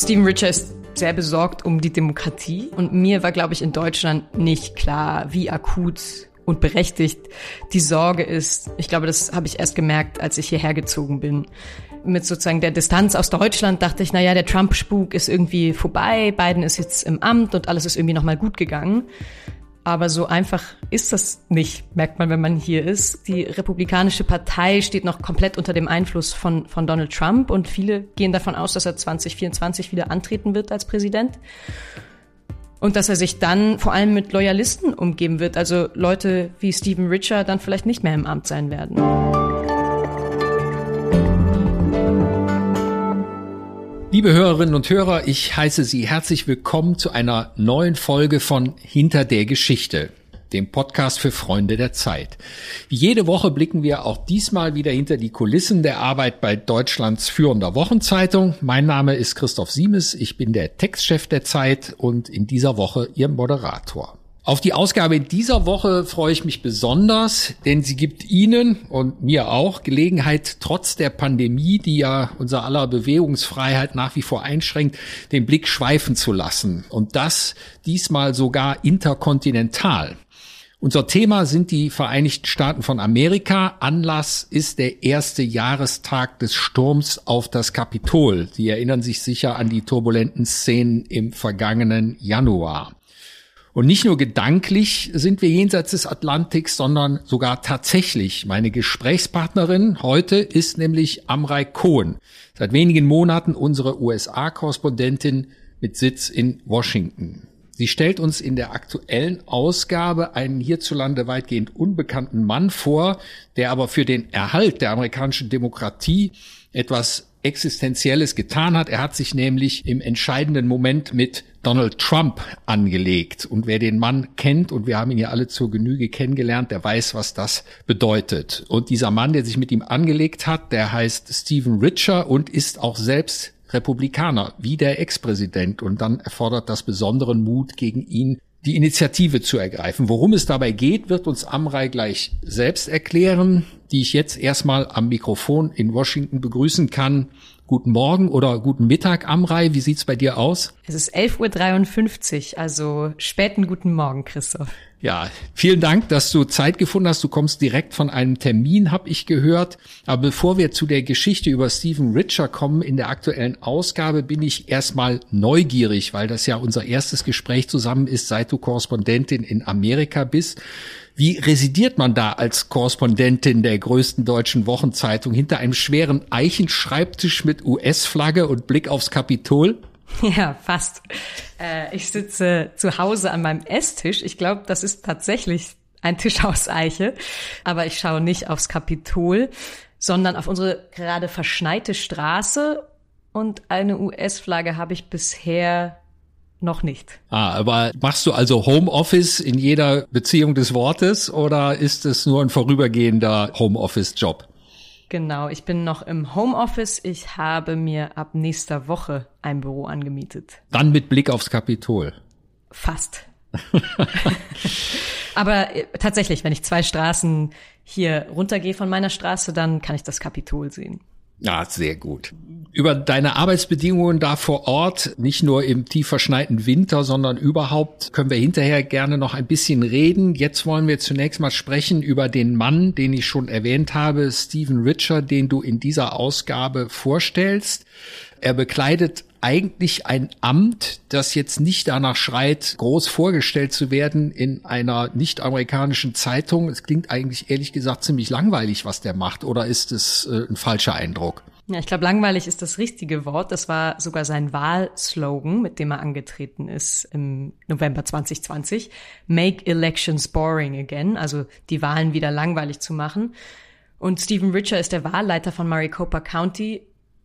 Stephen Richer ist sehr besorgt um die Demokratie und mir war, glaube ich, in Deutschland nicht klar, wie akut und berechtigt die Sorge ist. Ich glaube, das habe ich erst gemerkt, als ich hierher gezogen bin. Mit sozusagen der Distanz aus Deutschland dachte ich, na ja, der Trump-Spuk ist irgendwie vorbei, Biden ist jetzt im Amt und alles ist irgendwie nochmal gut gegangen. Aber so einfach ist das nicht, merkt man, wenn man hier ist. Die Republikanische Partei steht noch komplett unter dem Einfluss von, von Donald Trump und viele gehen davon aus, dass er 2024 wieder antreten wird als Präsident. Und dass er sich dann vor allem mit Loyalisten umgeben wird, also Leute wie Stephen Richer dann vielleicht nicht mehr im Amt sein werden. Liebe Hörerinnen und Hörer, ich heiße Sie herzlich willkommen zu einer neuen Folge von Hinter der Geschichte, dem Podcast für Freunde der Zeit. Wie jede Woche blicken wir auch diesmal wieder hinter die Kulissen der Arbeit bei Deutschlands führender Wochenzeitung. Mein Name ist Christoph Siemes, ich bin der Textchef der Zeit und in dieser Woche Ihr Moderator. Auf die Ausgabe dieser Woche freue ich mich besonders, denn sie gibt Ihnen und mir auch Gelegenheit, trotz der Pandemie, die ja unser aller Bewegungsfreiheit nach wie vor einschränkt, den Blick schweifen zu lassen. Und das diesmal sogar interkontinental. Unser Thema sind die Vereinigten Staaten von Amerika. Anlass ist der erste Jahrestag des Sturms auf das Kapitol. Sie erinnern sich sicher an die turbulenten Szenen im vergangenen Januar. Und nicht nur gedanklich sind wir jenseits des Atlantiks, sondern sogar tatsächlich. Meine Gesprächspartnerin heute ist nämlich Amrei Cohen. Seit wenigen Monaten unsere USA-Korrespondentin mit Sitz in Washington. Sie stellt uns in der aktuellen Ausgabe einen hierzulande weitgehend unbekannten Mann vor, der aber für den Erhalt der amerikanischen Demokratie etwas Existenzielles getan hat. Er hat sich nämlich im entscheidenden Moment mit Donald Trump angelegt. Und wer den Mann kennt, und wir haben ihn ja alle zur Genüge kennengelernt, der weiß, was das bedeutet. Und dieser Mann, der sich mit ihm angelegt hat, der heißt Stephen Richer und ist auch selbst Republikaner, wie der Ex-Präsident. Und dann erfordert das besonderen Mut gegen ihn, die Initiative zu ergreifen. Worum es dabei geht, wird uns Amrei gleich selbst erklären, die ich jetzt erstmal am Mikrofon in Washington begrüßen kann. Guten Morgen oder guten Mittag, Amrei. Wie sieht's bei dir aus? Es ist 11.53 Uhr, also späten guten Morgen, Christoph. Ja, vielen Dank, dass du Zeit gefunden hast. Du kommst direkt von einem Termin, habe ich gehört. Aber bevor wir zu der Geschichte über Stephen Richer kommen in der aktuellen Ausgabe, bin ich erstmal neugierig, weil das ja unser erstes Gespräch zusammen ist, seit du Korrespondentin in Amerika bist. Wie residiert man da als Korrespondentin der größten deutschen Wochenzeitung hinter einem schweren Eichenschreibtisch mit US-Flagge und Blick aufs Kapitol? Ja, fast. Äh, ich sitze zu Hause an meinem Esstisch. Ich glaube, das ist tatsächlich ein Tisch aus Eiche. Aber ich schaue nicht aufs Kapitol, sondern auf unsere gerade verschneite Straße. Und eine US-Flagge habe ich bisher noch nicht. Ah, aber machst du also Homeoffice in jeder Beziehung des Wortes oder ist es nur ein vorübergehender Homeoffice-Job? Genau, ich bin noch im Homeoffice. Ich habe mir ab nächster Woche ein Büro angemietet. Dann mit Blick aufs Kapitol. Fast. Aber äh, tatsächlich, wenn ich zwei Straßen hier runtergehe von meiner Straße, dann kann ich das Kapitol sehen. Ja, sehr gut. Über deine Arbeitsbedingungen da vor Ort, nicht nur im tief verschneiten Winter, sondern überhaupt, können wir hinterher gerne noch ein bisschen reden. Jetzt wollen wir zunächst mal sprechen über den Mann, den ich schon erwähnt habe, Stephen Richer, den du in dieser Ausgabe vorstellst. Er bekleidet eigentlich ein Amt, das jetzt nicht danach schreit, groß vorgestellt zu werden in einer nicht-amerikanischen Zeitung. Es klingt eigentlich ehrlich gesagt ziemlich langweilig, was der macht, oder ist es äh, ein falscher Eindruck? Ja, ich glaube, langweilig ist das richtige Wort. Das war sogar sein Wahlslogan, mit dem er angetreten ist im November 2020. Make elections boring again, also die Wahlen wieder langweilig zu machen. Und Stephen Richer ist der Wahlleiter von Maricopa County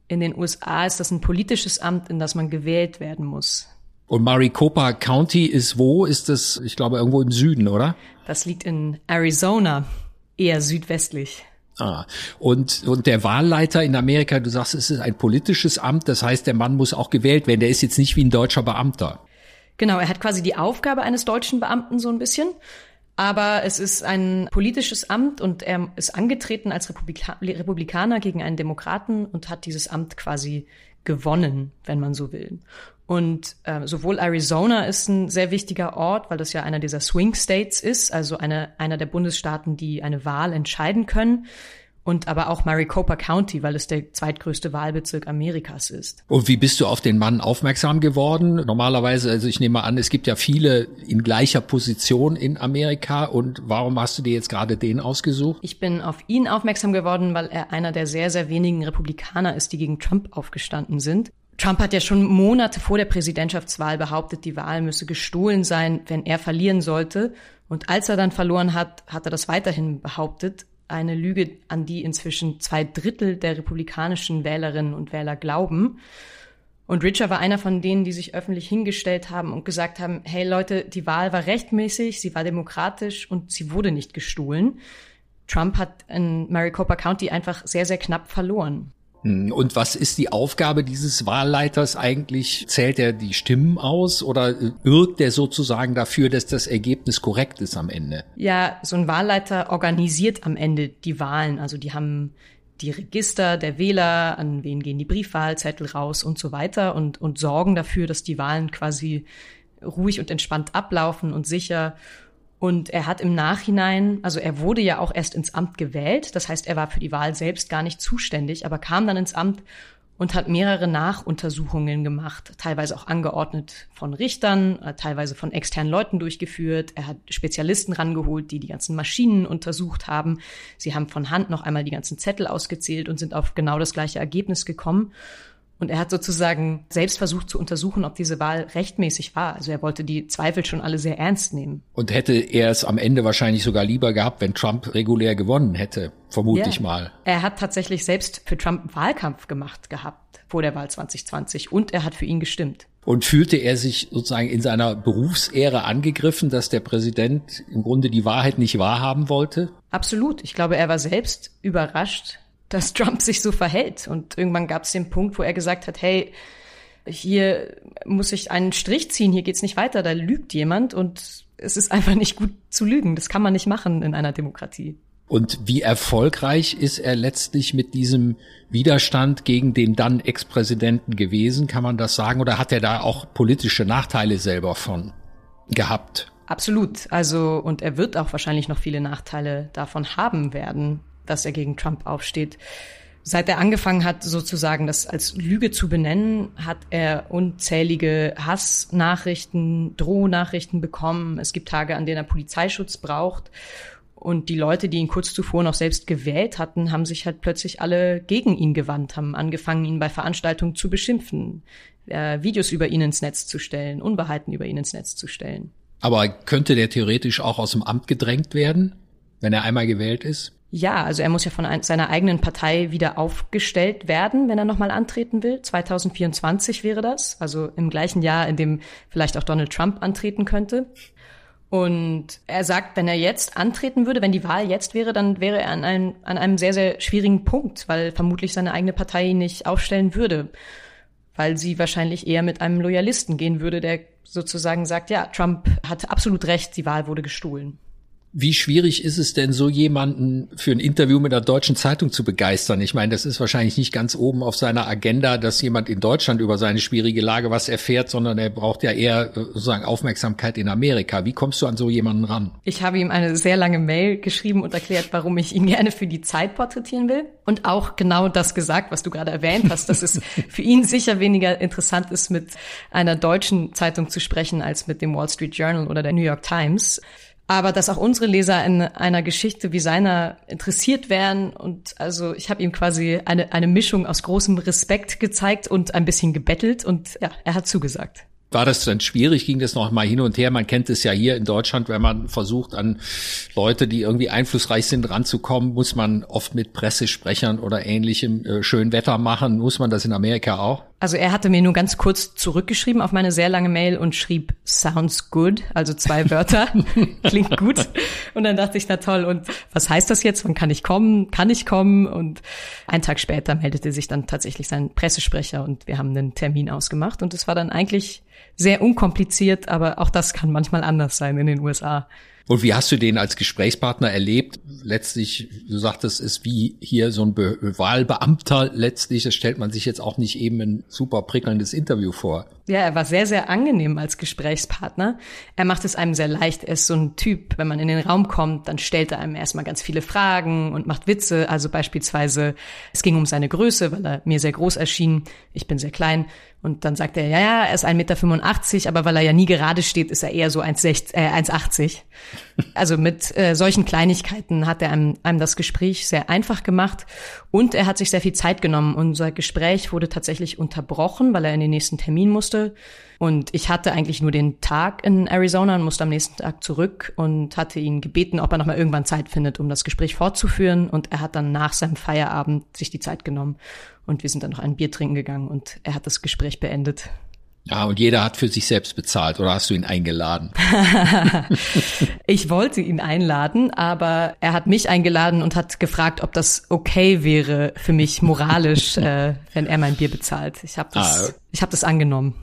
in den USA ist das ein politisches Amt, in das man gewählt werden muss. Und Maricopa County ist wo? Ist das, ich glaube, irgendwo im Süden, oder? Das liegt in Arizona, eher südwestlich. Ah, und, und der Wahlleiter in Amerika, du sagst, es ist ein politisches Amt, das heißt, der Mann muss auch gewählt werden. Der ist jetzt nicht wie ein deutscher Beamter. Genau, er hat quasi die Aufgabe eines deutschen Beamten so ein bisschen. Aber es ist ein politisches Amt und er ist angetreten als Republika Republikaner gegen einen Demokraten und hat dieses Amt quasi gewonnen, wenn man so will. Und äh, sowohl Arizona ist ein sehr wichtiger Ort, weil das ja einer dieser Swing States ist, also eine, einer der Bundesstaaten, die eine Wahl entscheiden können und aber auch Maricopa County, weil es der zweitgrößte Wahlbezirk Amerikas ist. Und wie bist du auf den Mann aufmerksam geworden? Normalerweise, also ich nehme an, es gibt ja viele in gleicher Position in Amerika und warum hast du dir jetzt gerade den ausgesucht? Ich bin auf ihn aufmerksam geworden, weil er einer der sehr, sehr wenigen Republikaner ist, die gegen Trump aufgestanden sind. Trump hat ja schon Monate vor der Präsidentschaftswahl behauptet, die Wahl müsse gestohlen sein, wenn er verlieren sollte. Und als er dann verloren hat, hat er das weiterhin behauptet eine Lüge, an die inzwischen zwei Drittel der republikanischen Wählerinnen und Wähler glauben. Und Richard war einer von denen, die sich öffentlich hingestellt haben und gesagt haben, hey Leute, die Wahl war rechtmäßig, sie war demokratisch und sie wurde nicht gestohlen. Trump hat in Maricopa County einfach sehr, sehr knapp verloren. Hm, und was ist die Aufgabe dieses Wahlleiters eigentlich? Zählt er die Stimmen aus oder wirkt er sozusagen dafür, dass das Ergebnis korrekt ist am Ende? Ja, so ein Wahlleiter organisiert am Ende die Wahlen. Also die haben die Register der Wähler, an wen gehen die Briefwahlzettel raus und so weiter und, und sorgen dafür, dass die Wahlen quasi ruhig und entspannt ablaufen und sicher. Und er hat im Nachhinein, also er wurde ja auch erst ins Amt gewählt, das heißt, er war für die Wahl selbst gar nicht zuständig, aber kam dann ins Amt und hat mehrere Nachuntersuchungen gemacht, teilweise auch angeordnet von Richtern, äh, teilweise von externen Leuten durchgeführt. Er hat Spezialisten rangeholt, die die ganzen Maschinen untersucht haben. Sie haben von Hand noch einmal die ganzen Zettel ausgezählt und sind auf genau das gleiche Ergebnis gekommen. Und er hat sozusagen selbst versucht zu untersuchen, ob diese Wahl rechtmäßig war. Also er wollte die Zweifel schon alle sehr ernst nehmen. Und hätte er es am Ende wahrscheinlich sogar lieber gehabt, wenn Trump regulär gewonnen hätte, vermute yeah. mal. Er hat tatsächlich selbst für Trump Wahlkampf gemacht gehabt vor der Wahl 2020 und er hat für ihn gestimmt. Und fühlte er sich sozusagen in seiner Berufsehre angegriffen, dass der Präsident im Grunde die Wahrheit nicht wahrhaben wollte? Absolut. Ich glaube, er war selbst überrascht, dass Trump sich so verhält. Und irgendwann gab es den Punkt, wo er gesagt hat, hey, hier muss ich einen Strich ziehen, hier geht's nicht weiter, da lügt jemand und es ist einfach nicht gut zu lügen. Das kann man nicht machen in einer Demokratie. Und wie erfolgreich ist er letztlich mit diesem Widerstand gegen den dann Ex-Präsidenten gewesen? Kann man das sagen? Oder hat er da auch politische Nachteile selber von gehabt? Absolut. Also, und er wird auch wahrscheinlich noch viele Nachteile davon haben werden dass er gegen Trump aufsteht. Seit er angefangen hat, sozusagen das als Lüge zu benennen, hat er unzählige Hassnachrichten, Drohnachrichten bekommen. Es gibt Tage, an denen er Polizeischutz braucht. Und die Leute, die ihn kurz zuvor noch selbst gewählt hatten, haben sich halt plötzlich alle gegen ihn gewandt, haben angefangen, ihn bei Veranstaltungen zu beschimpfen, äh, Videos über ihn ins Netz zu stellen, Unwahrheiten über ihn ins Netz zu stellen. Aber könnte der theoretisch auch aus dem Amt gedrängt werden, wenn er einmal gewählt ist? Ja, also er muss ja von ein, seiner eigenen Partei wieder aufgestellt werden, wenn er nochmal antreten will. 2024 wäre das, also im gleichen Jahr, in dem vielleicht auch Donald Trump antreten könnte. Und er sagt, wenn er jetzt antreten würde, wenn die Wahl jetzt wäre, dann wäre er an einem, an einem sehr, sehr schwierigen Punkt, weil vermutlich seine eigene Partei ihn nicht aufstellen würde. Weil sie wahrscheinlich eher mit einem Loyalisten gehen würde, der sozusagen sagt, ja, Trump hatte absolut recht, die Wahl wurde gestohlen. Wie schwierig ist es denn, so jemanden für ein Interview mit einer deutschen Zeitung zu begeistern? Ich meine, das ist wahrscheinlich nicht ganz oben auf seiner Agenda, dass jemand in Deutschland über seine schwierige Lage was erfährt, sondern er braucht ja eher äh, sozusagen Aufmerksamkeit in Amerika. Wie kommst du an so jemanden ran? Ich habe ihm eine sehr lange Mail geschrieben und erklärt, warum ich ihn gerne für die Zeit porträtieren will. Und auch genau das gesagt, was du gerade erwähnt hast, dass es für ihn sicher weniger interessant ist, mit einer deutschen Zeitung zu sprechen, als mit dem Wall Street Journal oder der New York Times aber dass auch unsere Leser in einer Geschichte wie seiner interessiert wären. Und also ich habe ihm quasi eine, eine Mischung aus großem Respekt gezeigt und ein bisschen gebettelt und ja, er hat zugesagt. War das dann schwierig? Ging das noch mal hin und her? Man kennt es ja hier in Deutschland, wenn man versucht, an Leute, die irgendwie einflussreich sind, ranzukommen, muss man oft mit Pressesprechern oder ähnlichem äh, schön Wetter machen. Muss man das in Amerika auch? Also er hatte mir nur ganz kurz zurückgeschrieben auf meine sehr lange Mail und schrieb sounds good, also zwei Wörter, klingt gut. Und dann dachte ich, na toll, und was heißt das jetzt? Wann kann ich kommen? Kann ich kommen? Und einen Tag später meldete sich dann tatsächlich sein Pressesprecher und wir haben einen Termin ausgemacht. Und es war dann eigentlich sehr unkompliziert, aber auch das kann manchmal anders sein in den USA. Und wie hast du den als Gesprächspartner erlebt? Letztlich, du sagtest, ist wie hier so ein Be Wahlbeamter letztlich. Das stellt man sich jetzt auch nicht eben ein super prickelndes Interview vor. Ja, er war sehr, sehr angenehm als Gesprächspartner. Er macht es einem sehr leicht. Er ist so ein Typ, wenn man in den Raum kommt, dann stellt er einem erstmal ganz viele Fragen und macht Witze. Also beispielsweise, es ging um seine Größe, weil er mir sehr groß erschien. Ich bin sehr klein. Und dann sagt er, ja, ja, er ist 1,85 Meter, aber weil er ja nie gerade steht, ist er eher so 1,80. Äh, 1,80. Also mit äh, solchen Kleinigkeiten hat er einem, einem das Gespräch sehr einfach gemacht und er hat sich sehr viel Zeit genommen. Unser Gespräch wurde tatsächlich unterbrochen, weil er in den nächsten Termin musste. Und ich hatte eigentlich nur den Tag in Arizona und musste am nächsten Tag zurück und hatte ihn gebeten, ob er noch mal irgendwann Zeit findet, um das Gespräch fortzuführen. Und er hat dann nach seinem Feierabend sich die Zeit genommen und wir sind dann noch ein Bier trinken gegangen und er hat das Gespräch beendet. Ja, und jeder hat für sich selbst bezahlt oder hast du ihn eingeladen? ich wollte ihn einladen, aber er hat mich eingeladen und hat gefragt, ob das okay wäre für mich moralisch, äh, wenn er mein Bier bezahlt. Ich habe das, ah, ich hab das angenommen.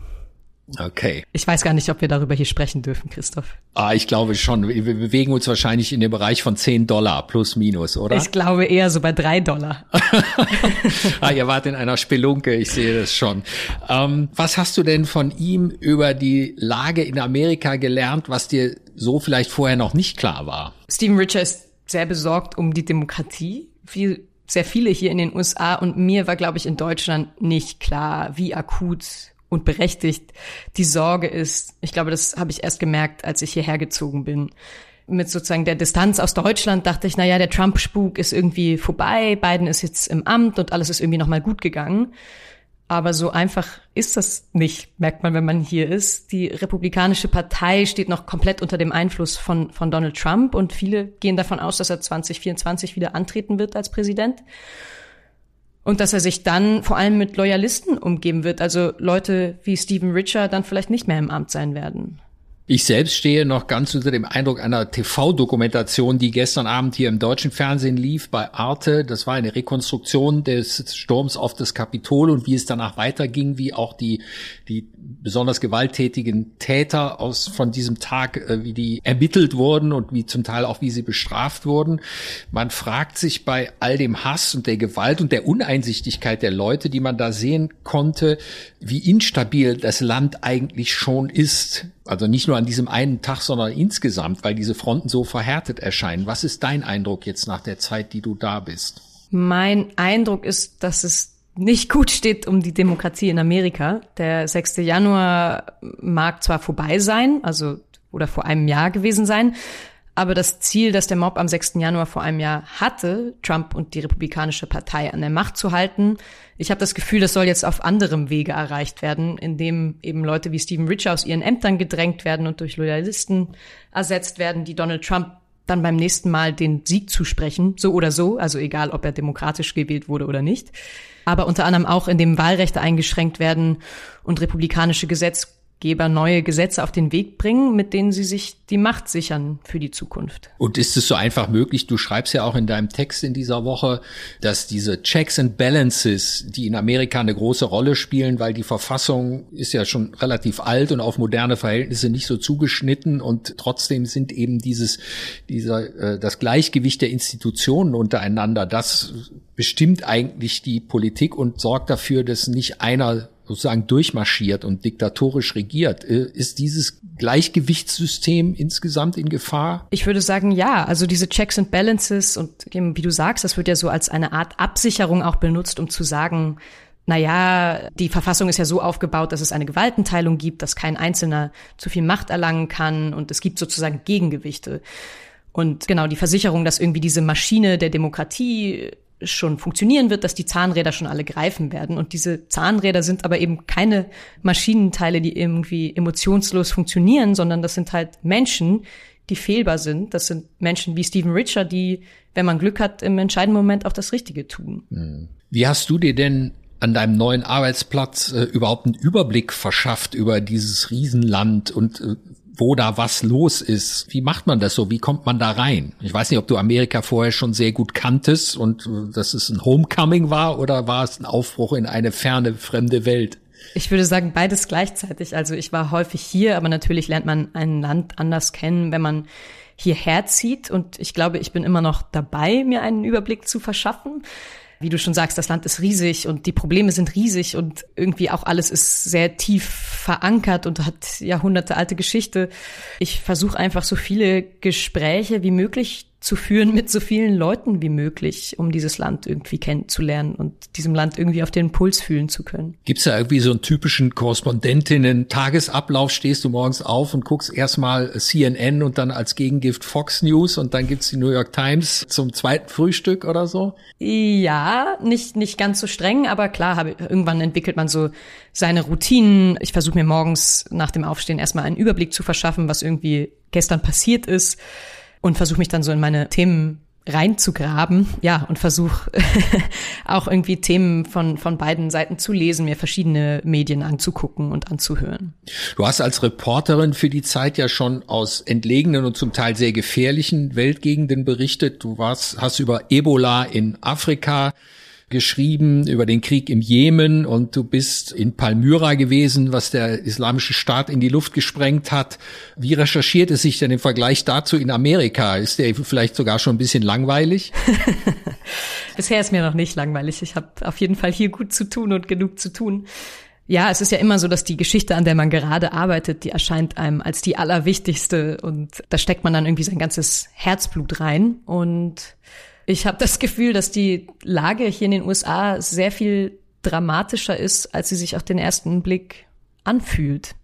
Okay. Ich weiß gar nicht, ob wir darüber hier sprechen dürfen, Christoph. Ah, ich glaube schon. Wir bewegen uns wahrscheinlich in dem Bereich von 10 Dollar plus minus, oder? Ich glaube eher so bei 3 Dollar. ah, ihr wart in einer Spelunke, ich sehe das schon. Ähm, was hast du denn von ihm über die Lage in Amerika gelernt, was dir so vielleicht vorher noch nicht klar war? Stephen Richer ist sehr besorgt um die Demokratie. Wie sehr viele hier in den USA und mir war, glaube ich, in Deutschland nicht klar, wie akut und berechtigt die Sorge ist. Ich glaube, das habe ich erst gemerkt, als ich hierher gezogen bin. Mit sozusagen der Distanz aus Deutschland dachte ich, na ja, der Trump-Spuk ist irgendwie vorbei, Biden ist jetzt im Amt und alles ist irgendwie nochmal gut gegangen. Aber so einfach ist das nicht, merkt man, wenn man hier ist. Die Republikanische Partei steht noch komplett unter dem Einfluss von, von Donald Trump und viele gehen davon aus, dass er 2024 wieder antreten wird als Präsident. Und dass er sich dann vor allem mit Loyalisten umgeben wird, also Leute wie Stephen Richer dann vielleicht nicht mehr im Amt sein werden. Ich selbst stehe noch ganz unter dem Eindruck einer TV-Dokumentation, die gestern Abend hier im deutschen Fernsehen lief bei Arte. Das war eine Rekonstruktion des Sturms auf das Kapitol und wie es danach weiterging, wie auch die, die besonders gewalttätigen Täter aus, von diesem Tag, äh, wie die ermittelt wurden und wie zum Teil auch wie sie bestraft wurden. Man fragt sich bei all dem Hass und der Gewalt und der Uneinsichtigkeit der Leute, die man da sehen konnte, wie instabil das Land eigentlich schon ist also nicht nur an diesem einen Tag, sondern insgesamt, weil diese Fronten so verhärtet erscheinen. Was ist dein Eindruck jetzt nach der Zeit, die du da bist? Mein Eindruck ist, dass es nicht gut steht um die Demokratie in Amerika. Der 6. Januar mag zwar vorbei sein, also oder vor einem Jahr gewesen sein, aber das Ziel, das der Mob am 6. Januar vor einem Jahr hatte, Trump und die Republikanische Partei an der Macht zu halten, ich habe das Gefühl, das soll jetzt auf anderem Wege erreicht werden, indem eben Leute wie Stephen Richer aus ihren Ämtern gedrängt werden und durch Loyalisten ersetzt werden, die Donald Trump dann beim nächsten Mal den Sieg zusprechen, so oder so, also egal, ob er demokratisch gewählt wurde oder nicht. Aber unter anderem auch, indem Wahlrechte eingeschränkt werden und republikanische Gesetz Geber neue Gesetze auf den Weg bringen, mit denen sie sich die Macht sichern für die Zukunft. Und ist es so einfach möglich? Du schreibst ja auch in deinem Text in dieser Woche, dass diese Checks and Balances, die in Amerika eine große Rolle spielen, weil die Verfassung ist ja schon relativ alt und auf moderne Verhältnisse nicht so zugeschnitten und trotzdem sind eben dieses, dieser, äh, das Gleichgewicht der Institutionen untereinander, das bestimmt eigentlich die Politik und sorgt dafür, dass nicht einer sozusagen durchmarschiert und diktatorisch regiert. Äh, ist dieses Gleichgewichtssystem insgesamt in Gefahr? Ich würde sagen, ja. Also diese Checks and Balances und wie du sagst, das wird ja so als eine Art Absicherung auch benutzt, um zu sagen, na ja, die Verfassung ist ja so aufgebaut, dass es eine Gewaltenteilung gibt, dass kein Einzelner zu viel Macht erlangen kann und es gibt sozusagen Gegengewichte. Und genau die Versicherung, dass irgendwie diese Maschine der Demokratie schon funktionieren wird, dass die Zahnräder schon alle greifen werden. Und diese Zahnräder sind aber eben keine Maschinenteile, die irgendwie emotionslos funktionieren, sondern das sind halt Menschen, die fehlbar sind. Das sind Menschen wie Stephen Richer, die, wenn man Glück hat, im entscheidenden Moment auch das Richtige tun. Hm. Wie hast du dir denn an deinem neuen Arbeitsplatz äh, überhaupt einen Überblick verschafft über dieses Riesenland und äh, wo da was los ist. Wie macht man das so? Wie kommt man da rein? Ich weiß nicht, ob du Amerika vorher schon sehr gut kanntest und äh, dass es ein Homecoming war oder war es ein Aufbruch in eine ferne, fremde Welt? Ich würde sagen, beides gleichzeitig. Also ich war häufig hier, aber natürlich lernt man ein Land anders kennen, wenn man hierher zieht. Und ich glaube, ich bin immer noch dabei, mir einen Überblick zu verschaffen wie du schon sagst, das Land ist riesig und die Probleme sind riesig und irgendwie auch alles ist sehr tief verankert und hat Jahrhunderte alte Geschichte. Ich versuche einfach so viele Gespräche wie möglich zu führen mit so vielen Leuten wie möglich, um dieses Land irgendwie kennenzulernen und diesem Land irgendwie auf den Puls fühlen zu können. Gibt's da irgendwie so einen typischen Korrespondentinnen-Tagesablauf? Stehst du morgens auf und guckst erstmal CNN und dann als Gegengift Fox News und dann gibt's die New York Times zum zweiten Frühstück oder so? Ja, nicht, nicht ganz so streng, aber klar, habe, irgendwann entwickelt man so seine Routinen. Ich versuche mir morgens nach dem Aufstehen erstmal einen Überblick zu verschaffen, was irgendwie gestern passiert ist und versuche mich dann so in meine Themen reinzugraben, ja, und versuche auch irgendwie Themen von, von beiden Seiten zu lesen, mir verschiedene Medien anzugucken und anzuhören. Du hast als Reporterin für die Zeit ja schon aus entlegenen und zum Teil sehr gefährlichen Weltgegenden berichtet. Du warst, hast über Ebola in Afrika geschrieben über den Krieg im Jemen und du bist in Palmyra gewesen, was der islamische Staat in die Luft gesprengt hat. Wie recherchiert es sich denn im Vergleich dazu in Amerika? Ist der vielleicht sogar schon ein bisschen langweilig? Bisher ist mir noch nicht langweilig. Ich habe auf jeden Fall hier gut zu tun und genug zu tun. Ja, es ist ja immer so, dass die Geschichte, an der man gerade arbeitet, die erscheint einem als die allerwichtigste und da steckt man dann irgendwie sein ganzes Herzblut rein und ich habe das Gefühl, dass die Lage hier in den USA sehr viel dramatischer ist, als sie sich auf den ersten Blick anfühlt.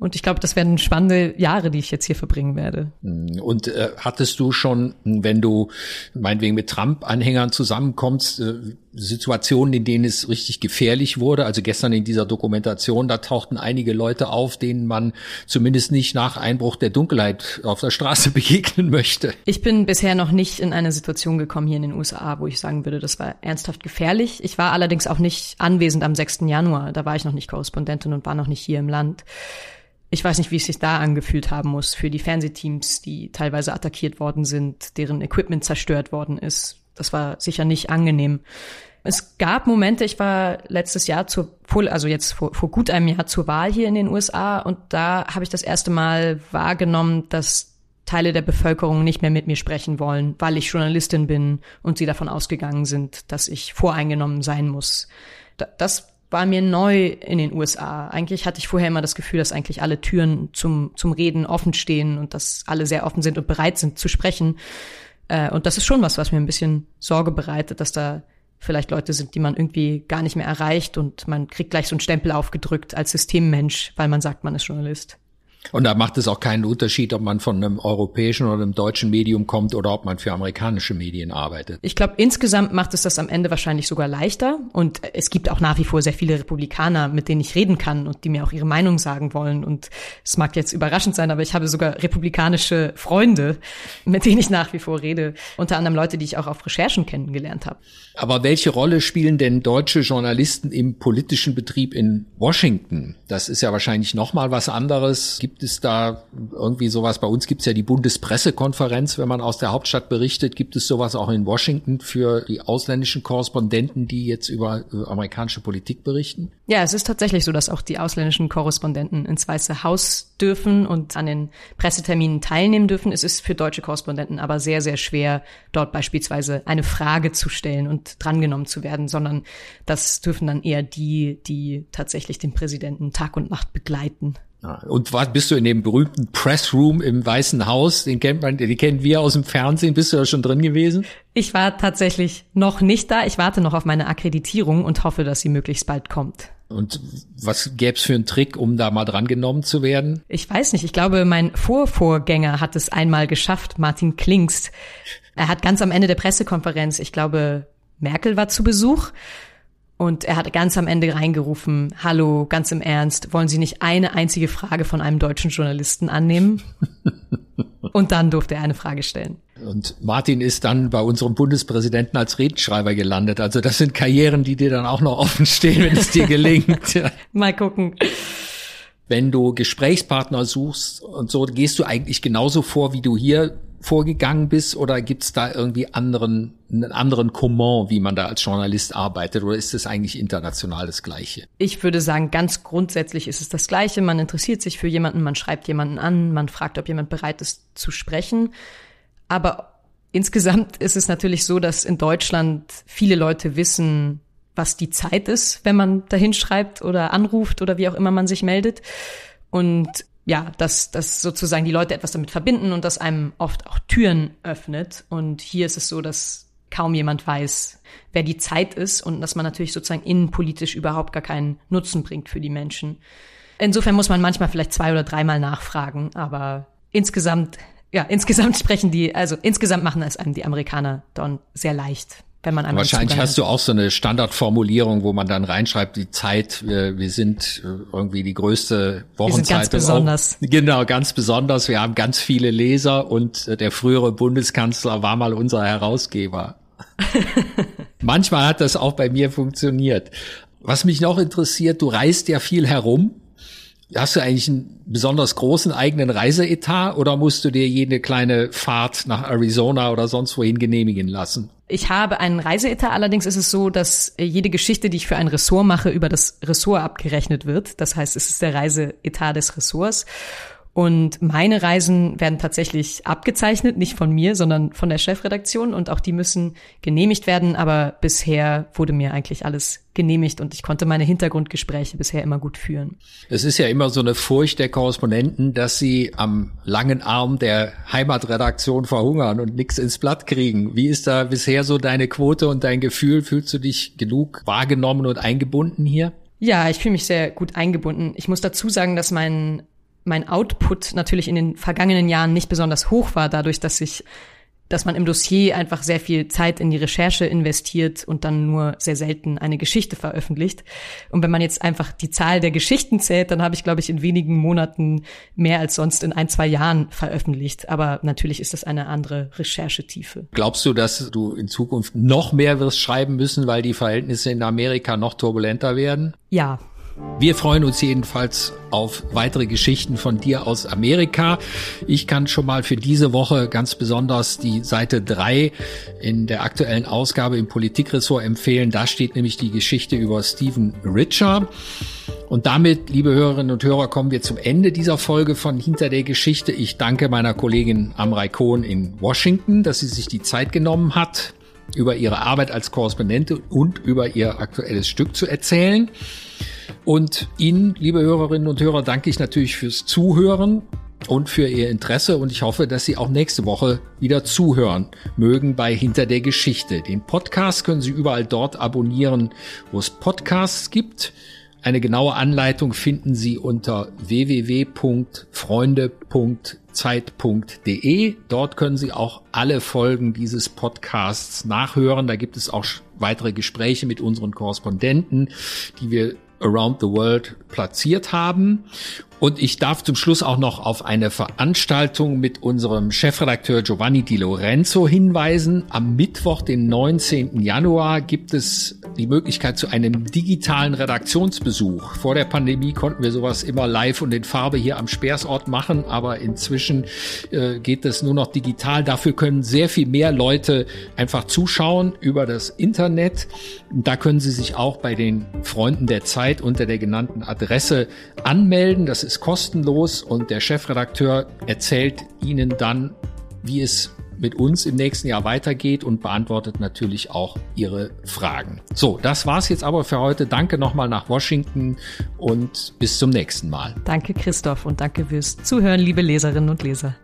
Und ich glaube, das werden spannende Jahre, die ich jetzt hier verbringen werde. Und äh, hattest du schon, wenn du meinetwegen mit Trump-Anhängern zusammenkommst, äh, Situationen, in denen es richtig gefährlich wurde? Also gestern in dieser Dokumentation, da tauchten einige Leute auf, denen man zumindest nicht nach Einbruch der Dunkelheit auf der Straße begegnen möchte. Ich bin bisher noch nicht in eine Situation gekommen hier in den USA, wo ich sagen würde, das war ernsthaft gefährlich. Ich war allerdings auch nicht anwesend am 6. Januar. Da war ich noch nicht Korrespondentin und war noch nicht hier im Land ich weiß nicht, wie es sich da angefühlt haben muss für die Fernsehteams, die teilweise attackiert worden sind, deren Equipment zerstört worden ist. Das war sicher nicht angenehm. Es gab Momente, ich war letztes Jahr zur, also jetzt vor, vor gut einem Jahr zur Wahl hier in den USA und da habe ich das erste Mal wahrgenommen, dass Teile der Bevölkerung nicht mehr mit mir sprechen wollen, weil ich Journalistin bin und sie davon ausgegangen sind, dass ich voreingenommen sein muss. Das war mir neu in den USA. Eigentlich hatte ich vorher immer das Gefühl, dass eigentlich alle Türen zum, zum Reden offen stehen und dass alle sehr offen sind und bereit sind zu sprechen. Äh, und das ist schon was, was mir ein bisschen Sorge bereitet, dass da vielleicht Leute sind, die man irgendwie gar nicht mehr erreicht und man kriegt gleich so einen Stempel aufgedrückt als Systemmensch, weil man sagt, man ist Journalist. Und da macht es auch keinen Unterschied, ob man von einem europäischen oder einem deutschen Medium kommt oder ob man für amerikanische Medien arbeitet. Ich glaube, insgesamt macht es das am Ende wahrscheinlich sogar leichter. Und es gibt auch nach wie vor sehr viele Republikaner, mit denen ich reden kann und die mir auch ihre Meinung sagen wollen. Und es mag jetzt überraschend sein, aber ich habe sogar republikanische Freunde, mit denen ich nach wie vor rede. Unter anderem Leute, die ich auch auf Recherchen kennengelernt habe. Aber welche Rolle spielen denn deutsche Journalisten im politischen Betrieb in Washington? Das ist ja wahrscheinlich noch mal was anderes. Gibt es da irgendwie sowas? Bei uns gibt es ja die Bundespressekonferenz, wenn man aus der Hauptstadt berichtet. Gibt es sowas auch in Washington für die ausländischen Korrespondenten, die jetzt über amerikanische Politik berichten? Ja, es ist tatsächlich so, dass auch die ausländischen Korrespondenten ins Weiße Haus dürfen und an den Presseterminen teilnehmen dürfen. Es ist für deutsche Korrespondenten aber sehr, sehr schwer, dort beispielsweise eine Frage zu stellen und drangenommen zu werden, sondern das dürfen dann eher die, die tatsächlich den Präsidenten Tag und Nacht begleiten. Und was bist du in dem berühmten Pressroom im Weißen Haus? Den kennt man, den kennen wir aus dem Fernsehen. Bist du da schon drin gewesen? Ich war tatsächlich noch nicht da. Ich warte noch auf meine Akkreditierung und hoffe, dass sie möglichst bald kommt. Und was gäb's für einen Trick, um da mal dran genommen zu werden? Ich weiß nicht. Ich glaube, mein Vorvorgänger hat es einmal geschafft, Martin Klingst. Er hat ganz am Ende der Pressekonferenz, ich glaube, Merkel war zu Besuch und er hat ganz am Ende reingerufen, hallo, ganz im Ernst, wollen Sie nicht eine einzige Frage von einem deutschen Journalisten annehmen? Und dann durfte er eine Frage stellen. Und Martin ist dann bei unserem Bundespräsidenten als Redenschreiber gelandet. Also das sind Karrieren, die dir dann auch noch offen stehen, wenn es dir gelingt. Mal gucken. Wenn du Gesprächspartner suchst und so, gehst du eigentlich genauso vor, wie du hier vorgegangen bist oder gibt's da irgendwie anderen, einen anderen Comment, wie man da als Journalist arbeitet oder ist es eigentlich international das Gleiche? Ich würde sagen, ganz grundsätzlich ist es das Gleiche. Man interessiert sich für jemanden, man schreibt jemanden an, man fragt, ob jemand bereit ist zu sprechen. Aber insgesamt ist es natürlich so, dass in Deutschland viele Leute wissen, was die Zeit ist, wenn man dahin schreibt oder anruft oder wie auch immer man sich meldet. Und ja, dass, dass sozusagen die Leute etwas damit verbinden und das einem oft auch Türen öffnet. Und hier ist es so, dass kaum jemand weiß, wer die Zeit ist und dass man natürlich sozusagen innenpolitisch überhaupt gar keinen Nutzen bringt für die Menschen. Insofern muss man manchmal vielleicht zwei oder dreimal nachfragen, aber insgesamt, ja, insgesamt sprechen die, also insgesamt machen es einem die Amerikaner dann sehr leicht wenn man einmal Wahrscheinlich hast du auch so eine Standardformulierung, wo man dann reinschreibt, die Zeit, wir, wir sind äh, irgendwie die größte Wochenzeit. Wir sind ganz besonders. Auch, genau, ganz besonders. Wir haben ganz viele Leser und äh, der frühere Bundeskanzler war mal unser Herausgeber. Manchmal hat das auch bei mir funktioniert. Was mich noch interessiert, du reist ja viel herum Hast du eigentlich einen besonders großen eigenen Reiseetat oder musst du dir jede kleine Fahrt nach Arizona oder sonst wohin genehmigen lassen? Ich habe einen Reiseetat, allerdings ist es so, dass jede Geschichte, die ich für ein Ressort mache, über das Ressort abgerechnet wird. Das heißt, es ist der Reiseetat des Ressorts. Und meine Reisen werden tatsächlich abgezeichnet, nicht von mir, sondern von der Chefredaktion. Und auch die müssen genehmigt werden. Aber bisher wurde mir eigentlich alles genehmigt und ich konnte meine Hintergrundgespräche bisher immer gut führen. Es ist ja immer so eine Furcht der Korrespondenten, dass sie am langen Arm der Heimatredaktion verhungern und nichts ins Blatt kriegen. Wie ist da bisher so deine Quote und dein Gefühl? Fühlst du dich genug wahrgenommen und eingebunden hier? Ja, ich fühle mich sehr gut eingebunden. Ich muss dazu sagen, dass mein mein Output natürlich in den vergangenen Jahren nicht besonders hoch war, dadurch, dass ich dass man im Dossier einfach sehr viel Zeit in die Recherche investiert und dann nur sehr selten eine Geschichte veröffentlicht. Und wenn man jetzt einfach die Zahl der Geschichten zählt, dann habe ich, glaube ich, in wenigen Monaten mehr als sonst in ein, zwei Jahren veröffentlicht. Aber natürlich ist das eine andere Recherchetiefe. Glaubst du, dass du in Zukunft noch mehr wirst schreiben müssen, weil die Verhältnisse in Amerika noch turbulenter werden? Ja, wir freuen uns jedenfalls auf weitere Geschichten von dir aus Amerika. Ich kann schon mal für diese Woche ganz besonders die Seite 3 in der aktuellen Ausgabe im Politikressort empfehlen. Da steht nämlich die Geschichte über Stephen Richer. Und damit, liebe Hörerinnen und Hörer, kommen wir zum Ende dieser Folge von Hinter der Geschichte. Ich danke meiner Kollegin Amrei Kohn in Washington, dass sie sich die Zeit genommen hat, über ihre Arbeit als Korrespondentin und über ihr aktuelles Stück zu erzählen. Und Ihnen, liebe Hörerinnen und Hörer, danke ich natürlich fürs Zuhören und für Ihr Interesse und ich hoffe, dass Sie auch nächste Woche wieder zuhören mögen bei Hinter der Geschichte. Den Podcast können Sie überall dort abonnieren, wo es Podcasts gibt. Eine genaue Anleitung finden Sie unter www.freunde.zeit.de. Dort können Sie auch alle Folgen dieses Podcasts nachhören. Da gibt es auch weitere Gespräche mit unseren Korrespondenten, die wir Around the World platziert haben. Und ich darf zum Schluss auch noch auf eine Veranstaltung mit unserem Chefredakteur Giovanni Di Lorenzo hinweisen. Am Mittwoch, den 19. Januar, gibt es die Möglichkeit zu einem digitalen Redaktionsbesuch. Vor der Pandemie konnten wir sowas immer live und in Farbe hier am Speersort machen, aber inzwischen äh, geht es nur noch digital. Dafür können sehr viel mehr Leute einfach zuschauen über das Internet. Da können Sie sich auch bei den Freunden der Zeit unter der genannten Adresse anmelden. Das ist kostenlos und der Chefredakteur erzählt Ihnen dann, wie es mit uns im nächsten Jahr weitergeht und beantwortet natürlich auch Ihre Fragen. So, das war's jetzt aber für heute. Danke nochmal nach Washington und bis zum nächsten Mal. Danke Christoph und danke fürs Zuhören, liebe Leserinnen und Leser.